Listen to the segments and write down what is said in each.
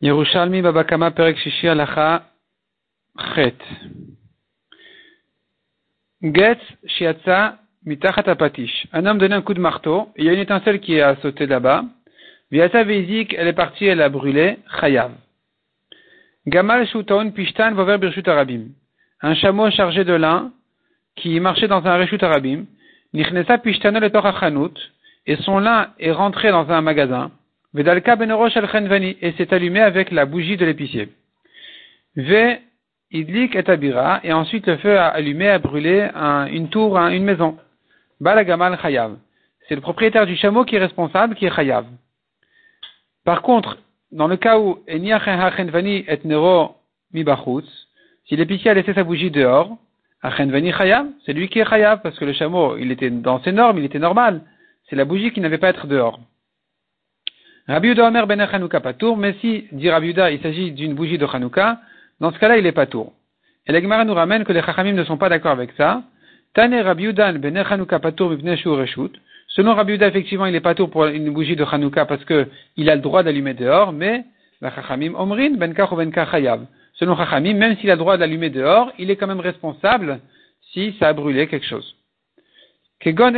Yerushalmi Babakama Perek Shishi Alacha Chet. Getz Shiatsa Mitachat Apatish. Un homme donnait un coup de marteau, il y a une étincelle qui a sauté là-bas. Viata Veizik, elle est partie, elle a brûlé. Chayav. Gamal Shutaun Pishtan Vover Birshut Arabim. Un chameau chargé de lin qui marchait dans un Reshut Arabim. Nichnesa Pishtano le Torachanut. Et son lin est rentré dans un magasin. Vedalka benorosh al et s'est allumé avec la bougie de l'épicier. Ve idlik et abira, et ensuite le feu a allumé, a brûlé une tour, une maison. Balagamal chayav. C'est le propriétaire du chameau qui est responsable, qui est chayav. Par contre, dans le cas où vani et nero mibachutz, si l'épicier a laissé sa bougie dehors, achenvani chayav, c'est lui qui est chayav, parce que le chameau, il était dans ses normes, il était normal. C'est la bougie qui n'avait pas à être dehors. Rabbi Yuda Omer ben Chanukah patour, mais si, dit Rabbi Yuda, il s'agit d'une bougie de Chanukah, dans ce cas-là, il est patour. Et la Gemara nous ramène que les Chachamim ne sont pas d'accord avec ça. Tane Rabbi ben Chanukah patour reshut. Selon Rabbi Yuda, effectivement, il est patour pour une bougie de Chanukah parce que il a le droit d'allumer dehors, mais la Chachamim Omrin ben Kach ben. Selon Chachamim, même s'il a le droit d'allumer dehors, il est quand même responsable si ça a brûlé quelque chose. Kegon.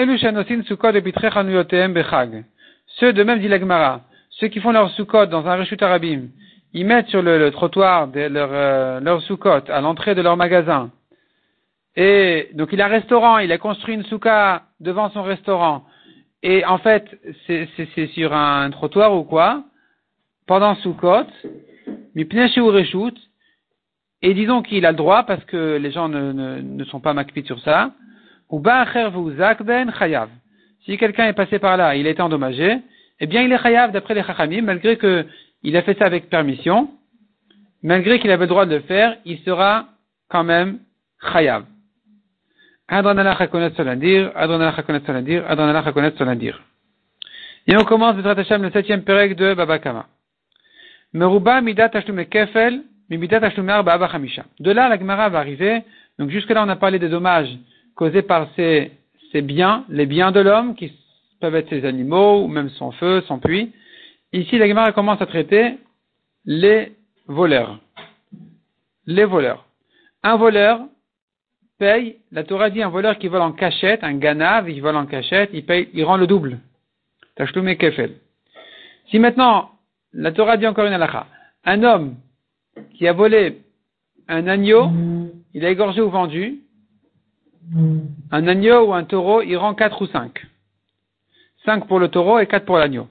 Ceux de même dit la Gemara ceux qui font leur soukot dans un rechut arabim, ils mettent sur le, trottoir de leur, euh, leur soukot à l'entrée de leur magasin. Et donc il a un restaurant, il a construit une souka devant son restaurant. Et en fait, c'est sur un trottoir ou quoi, pendant soukot, ou rechut, et disons qu'il a le droit parce que les gens ne, ne, ne sont pas makpit sur ça, ou ben chayav. Si quelqu'un est passé par là, il été endommagé, eh bien il est chayav d'après les chachamim, malgré qu'il a fait ça avec permission, malgré qu'il avait le droit de le faire, il sera quand même chayav. Et on commence le septième pérec de Babakama. Meruba midat kefel, chamisha. De là, la Gemara va arriver. Donc jusque là, on a parlé des dommages causés par ces, ces biens, les biens de l'homme qui peuvent être ses animaux, ou même son feu, son puits. Ici, la Gemara commence à traiter les voleurs. Les voleurs. Un voleur paye, la Torah dit un voleur qui vole en cachette, un ganav, il vole en cachette, il paye, il rend le double. Tachloumé kefel. Si maintenant, la Torah dit encore une halakha, un homme qui a volé un agneau, il a égorgé ou vendu, un agneau ou un taureau, il rend quatre ou cinq. 5 pour le taureau et 4 pour l'agneau.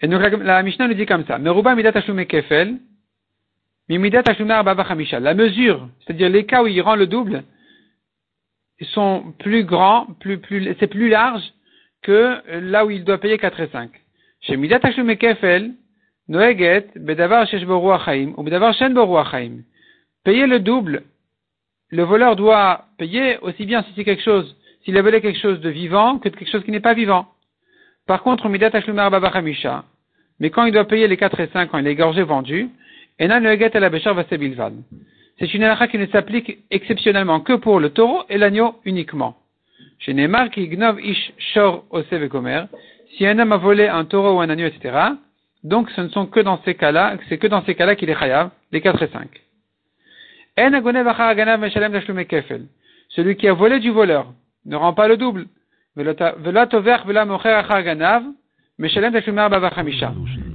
Et donc la, Mishnah nous dit comme ça. La mesure, c'est-à-dire les cas où il rend le double, sont plus grands, plus, plus, c'est plus large que là où il doit payer 4 et 5. Chez midat kefel, noeget, bedavar ou bedavar shen Payer le double, le voleur doit payer aussi bien si c'est quelque chose s'il a volé quelque chose de vivant que de quelque chose qui n'est pas vivant. Par contre, Midat Babachamisha, mais quand il doit payer les 4 et 5 quand il est égorgé vendu, Enan le C'est une halakha qui ne s'applique exceptionnellement que pour le taureau et l'agneau uniquement. Chez Neymar qui gnov ish shor gomer, si un homme a volé un taureau ou un agneau, etc., donc ce ne sont que dans ces cas-là, c'est que dans ces cas-là qu'il est chayav, les 4 et 5. Celui qui a volé du voleur, ne rend pas le double.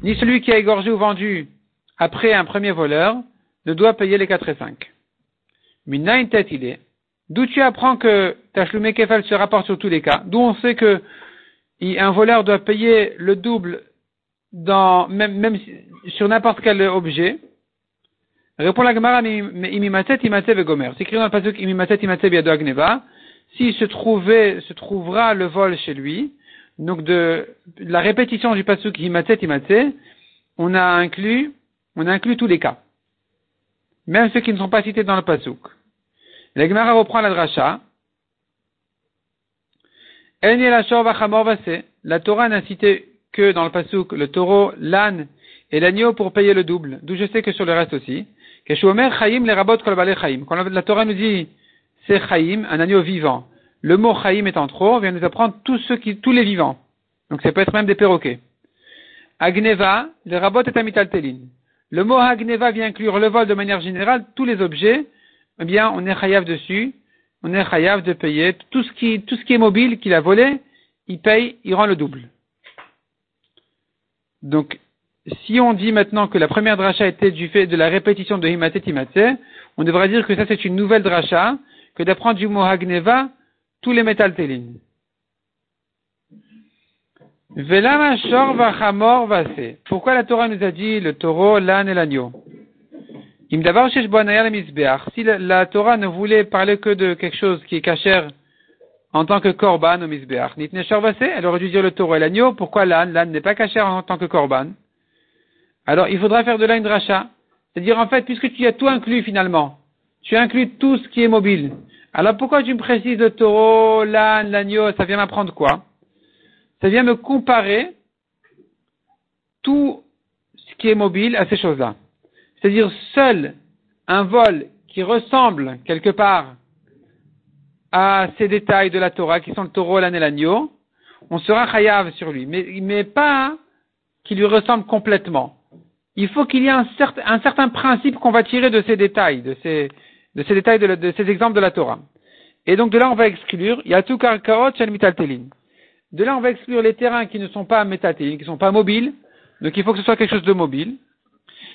Ni celui qui a égorgé ou vendu après un premier voleur ne doit payer les 4 et 5. Minna une tête est. D'où tu apprends que Tachloumé Kefal se rapporte sur tous les cas. D'où on sait que un voleur doit payer le double dans, même, sur n'importe quel objet. Répond la Gemara. C'est écrit dans le passage s'il se trouvera le vol chez lui, donc de la répétition du pasuk himatet himatet, on a inclus, on tous les cas. Même ceux qui ne sont pas cités dans le pasuk. La Gemara reprend la dracha. La Torah n'a cité que dans le pasuk le taureau, l'âne et l'agneau pour payer le double. D'où je sais que sur le reste aussi. Quand la Torah nous dit c'est Chaim, un agneau vivant. Le mot Chaim étant trop, vient nous apprendre tous ceux qui, tous les vivants. Donc ça peut être même des perroquets. Agneva, le rabot est amitaltelin. Le mot Agneva vient inclure le vol de manière générale, tous les objets, eh bien, on est chayav dessus, on est chayav de payer tout ce qui, tout ce qui est mobile qu'il a volé, il paye, il rend le double. Donc, si on dit maintenant que la première dracha était du fait de la répétition de Himate Timate, on devrait dire que ça c'est une nouvelle dracha, que d'apprendre du mot Hagneva tous les métaltélines. Pourquoi la Torah nous a dit le taureau, l'âne et l'agneau? Si la, Torah ne voulait parler que de quelque chose qui est cachère en tant que korban au misbeach, elle aurait dû dire le taureau et l'agneau. Pourquoi l'âne? L'âne n'est pas cachère en tant que korban. Alors il faudra faire de là une dracha. C'est-à-dire en fait, puisque tu as tout inclus finalement, tu inclus tout ce qui est mobile. Alors pourquoi tu me précises le taureau, l'âne, l'agneau Ça vient m'apprendre quoi? Ça vient me comparer tout ce qui est mobile à ces choses-là. C'est-à-dire seul un vol qui ressemble quelque part à ces détails de la Torah qui sont le taureau, l'âne et l'agneau, on sera chayav sur lui, mais, mais pas qui lui ressemble complètement il faut qu'il y ait un, certain, principe qu'on va tirer de ces détails, de ces, détails, de, ces exemples de la Torah. Et donc de là, on va exclure Yatu Karkaot Shel Mitaltelin. De là, on va exclure les terrains qui ne sont pas métaltelin, qui ne sont pas mobiles. Donc il faut que ce soit quelque chose de mobile.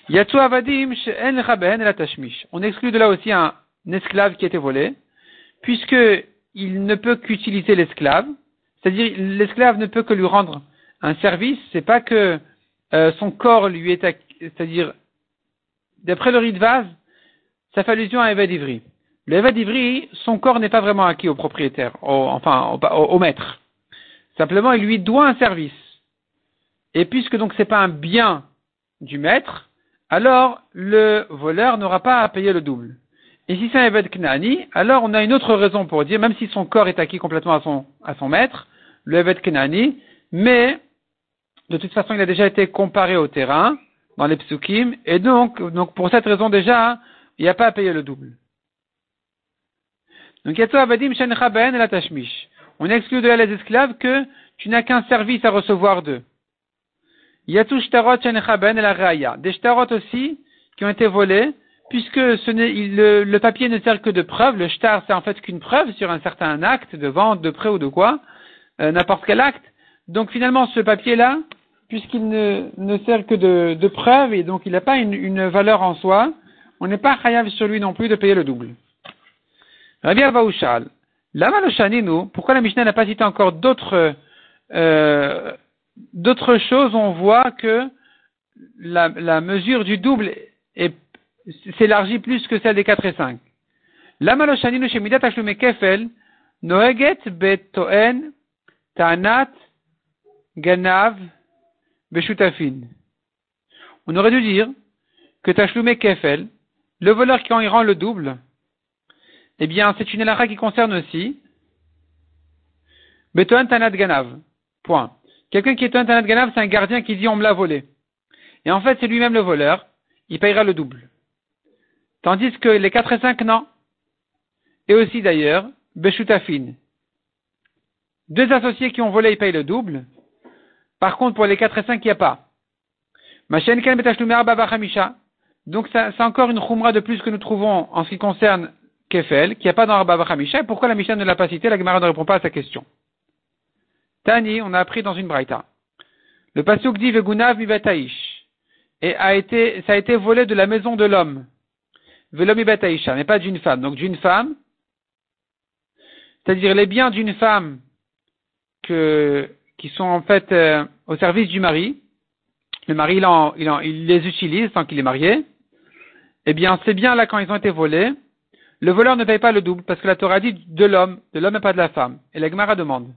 Yatu Avadim She'en Raben El Tashmish. On exclut de là aussi un, esclave qui a été volé, puisque il ne peut qu'utiliser l'esclave. C'est-à-dire, l'esclave ne peut que lui rendre un service. C'est pas que euh, son corps lui est c'est-à-dire, d'après le Ritvaz, ça fait allusion à Eved Ivri. Le Eved Ivri, son corps n'est pas vraiment acquis au propriétaire, enfin au, maître. Simplement, il lui doit un service. Et puisque donc c'est pas un bien du maître, alors le voleur n'aura pas à payer le double. Et si c'est un Eved Knani, alors on a une autre raison pour dire, même si son corps est acquis complètement à son, à son maître, le Eved Knani, mais de toute façon il a déjà été comparé au terrain, dans les psukim, et donc, donc pour cette raison déjà, il n'y a pas à payer le double. Donc, on exclut de là les esclaves que tu n'as qu'un service à recevoir d'eux. Des shtarot aussi qui ont été volés, puisque le, papier ne sert que de preuve. Le shtar, c'est en fait qu'une preuve sur un certain acte de vente, de prêt ou de quoi, euh, n'importe quel acte. Donc finalement, ce papier-là, puisqu'il ne, ne, sert que de, de, preuve et donc il n'a pas une, une, valeur en soi, on n'est pas chayav sur lui non plus de payer le double. Rabbi Avaouchal, nous, pourquoi la Mishnah n'a pas cité encore d'autres euh, d'autres choses? On voit que la, la mesure du double s'élargit plus que celle des 4 et 5. Lamaloshaninu shemidat ashlume kefel noeget betoen ta'anat ganav on aurait dû dire que Tachloumé Kefel, le voleur qui en rend le double, eh bien, c'est une halakha qui concerne aussi Betoan Tanat Ganav. Point. Quelqu'un qui est un Tanat Ganav, c'est un gardien qui dit on me l'a volé. Et en fait, c'est lui-même le voleur, il payera le double. Tandis que les 4 et 5, non. Et aussi d'ailleurs, Beshutafin. Deux associés qui ont volé, ils payent le double. Par contre, pour les 4 et 5, il n'y a pas. Donc, c'est encore une khumra de plus que nous trouvons en ce qui concerne Kefel, qui n'y a pas dans Arba Hamisha. pourquoi la Mishnah ne l'a pas cité La Gemara ne répond pas à sa question. Tani, on a appris dans une braïta. Le pasuk dit Vegunav mibataish. Et a été, ça a été volé de la maison de l'homme. Velom mibataisha, mais pas d'une femme. Donc d'une femme, c'est-à-dire les biens d'une femme que qui sont en fait euh, au service du mari, le mari il, il, les utilise tant qu'il est marié, eh bien ces biens-là quand ils ont été volés, le voleur ne paye pas le double parce que la Torah dit de l'homme, de l'homme et pas de la femme. Et la Gemara demande,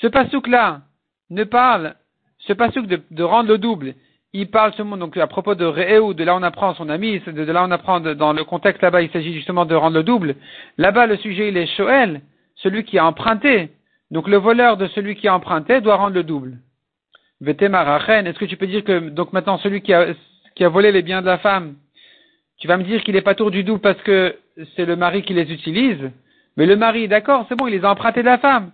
ce pasouk-là ne parle, ce pasouk de, de, rendre le double, il parle seulement donc à propos de Re'eu, de là on apprend son ami, de, là on apprend dans le contexte là-bas, il s'agit justement de rendre le double. Là-bas le sujet il est Shoel, celui qui a emprunté. Donc le voleur de celui qui a emprunté doit rendre le double. Est-ce que tu peux dire que donc maintenant celui qui a, qui a volé les biens de la femme, tu vas me dire qu'il n'est pas tour du double parce que c'est le mari qui les utilise, mais le mari, d'accord, c'est bon, il les a empruntés de la femme.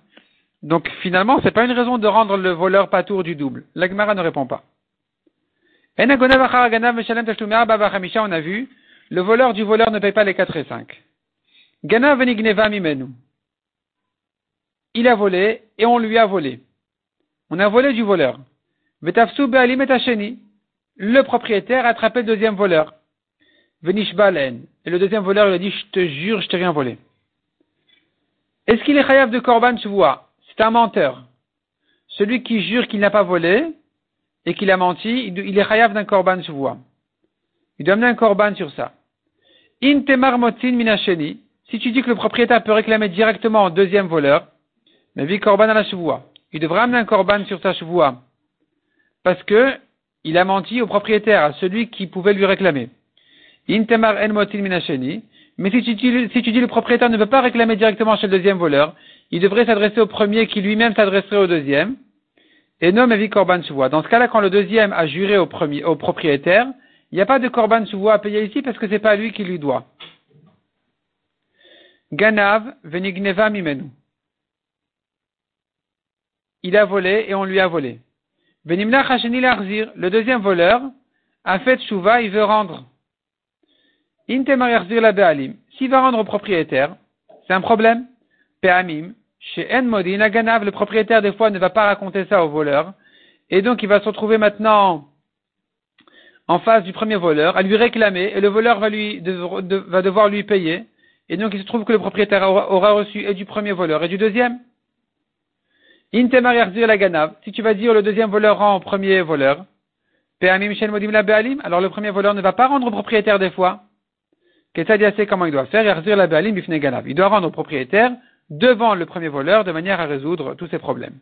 Donc finalement, c'est pas une raison de rendre le voleur pas tour du double. L'Agmara ne répond pas. On a vu, le voleur du voleur ne paye pas les 4 et 5. Il a volé et on lui a volé. On a volé du voleur. Le propriétaire a attrapé le deuxième voleur. Et le deuxième voleur lui a dit, je te jure, je t'ai rien volé. Est-ce qu'il est chayav de korban vois C'est un menteur. Celui qui jure qu'il n'a pas volé et qu'il a menti, il est chayav d'un korban vois Il doit amener un korban sur ça. In temar minasheni. Si tu dis que le propriétaire peut réclamer directement au deuxième voleur, mais vie korban à la chevoua. Il devra amener un korban sur sa chevoua. Parce que il a menti au propriétaire, à celui qui pouvait lui réclamer. Intemar en motin minasheni. Mais si tu, si dis le propriétaire ne peut pas réclamer directement chez le deuxième voleur, il devrait s'adresser au premier qui lui-même s'adresserait au deuxième. Et non, mais korban chevoua. Dans ce cas-là, quand le deuxième a juré au, premier, au propriétaire, il n'y a pas de korban chevoua à payer ici parce que c'est pas lui qui lui doit. Ganav venigneva mimenu. Il a volé et on lui a volé. Le deuxième voleur a fait chouva, il veut rendre. S'il va rendre au propriétaire, c'est un problème. Pe'amim, chez En Ganav, le propriétaire des fois ne va pas raconter ça au voleur. Et donc il va se retrouver maintenant en face du premier voleur, à lui réclamer, et le voleur va, va devoir lui payer. Et donc il se trouve que le propriétaire aura, reçu et du premier voleur et du deuxième. Si tu vas dire le deuxième voleur rend au premier voleur, alors le premier voleur ne va pas rendre au propriétaire des fois. comment il doit faire. Il doit rendre au propriétaire devant le premier voleur de manière à résoudre tous ces problèmes.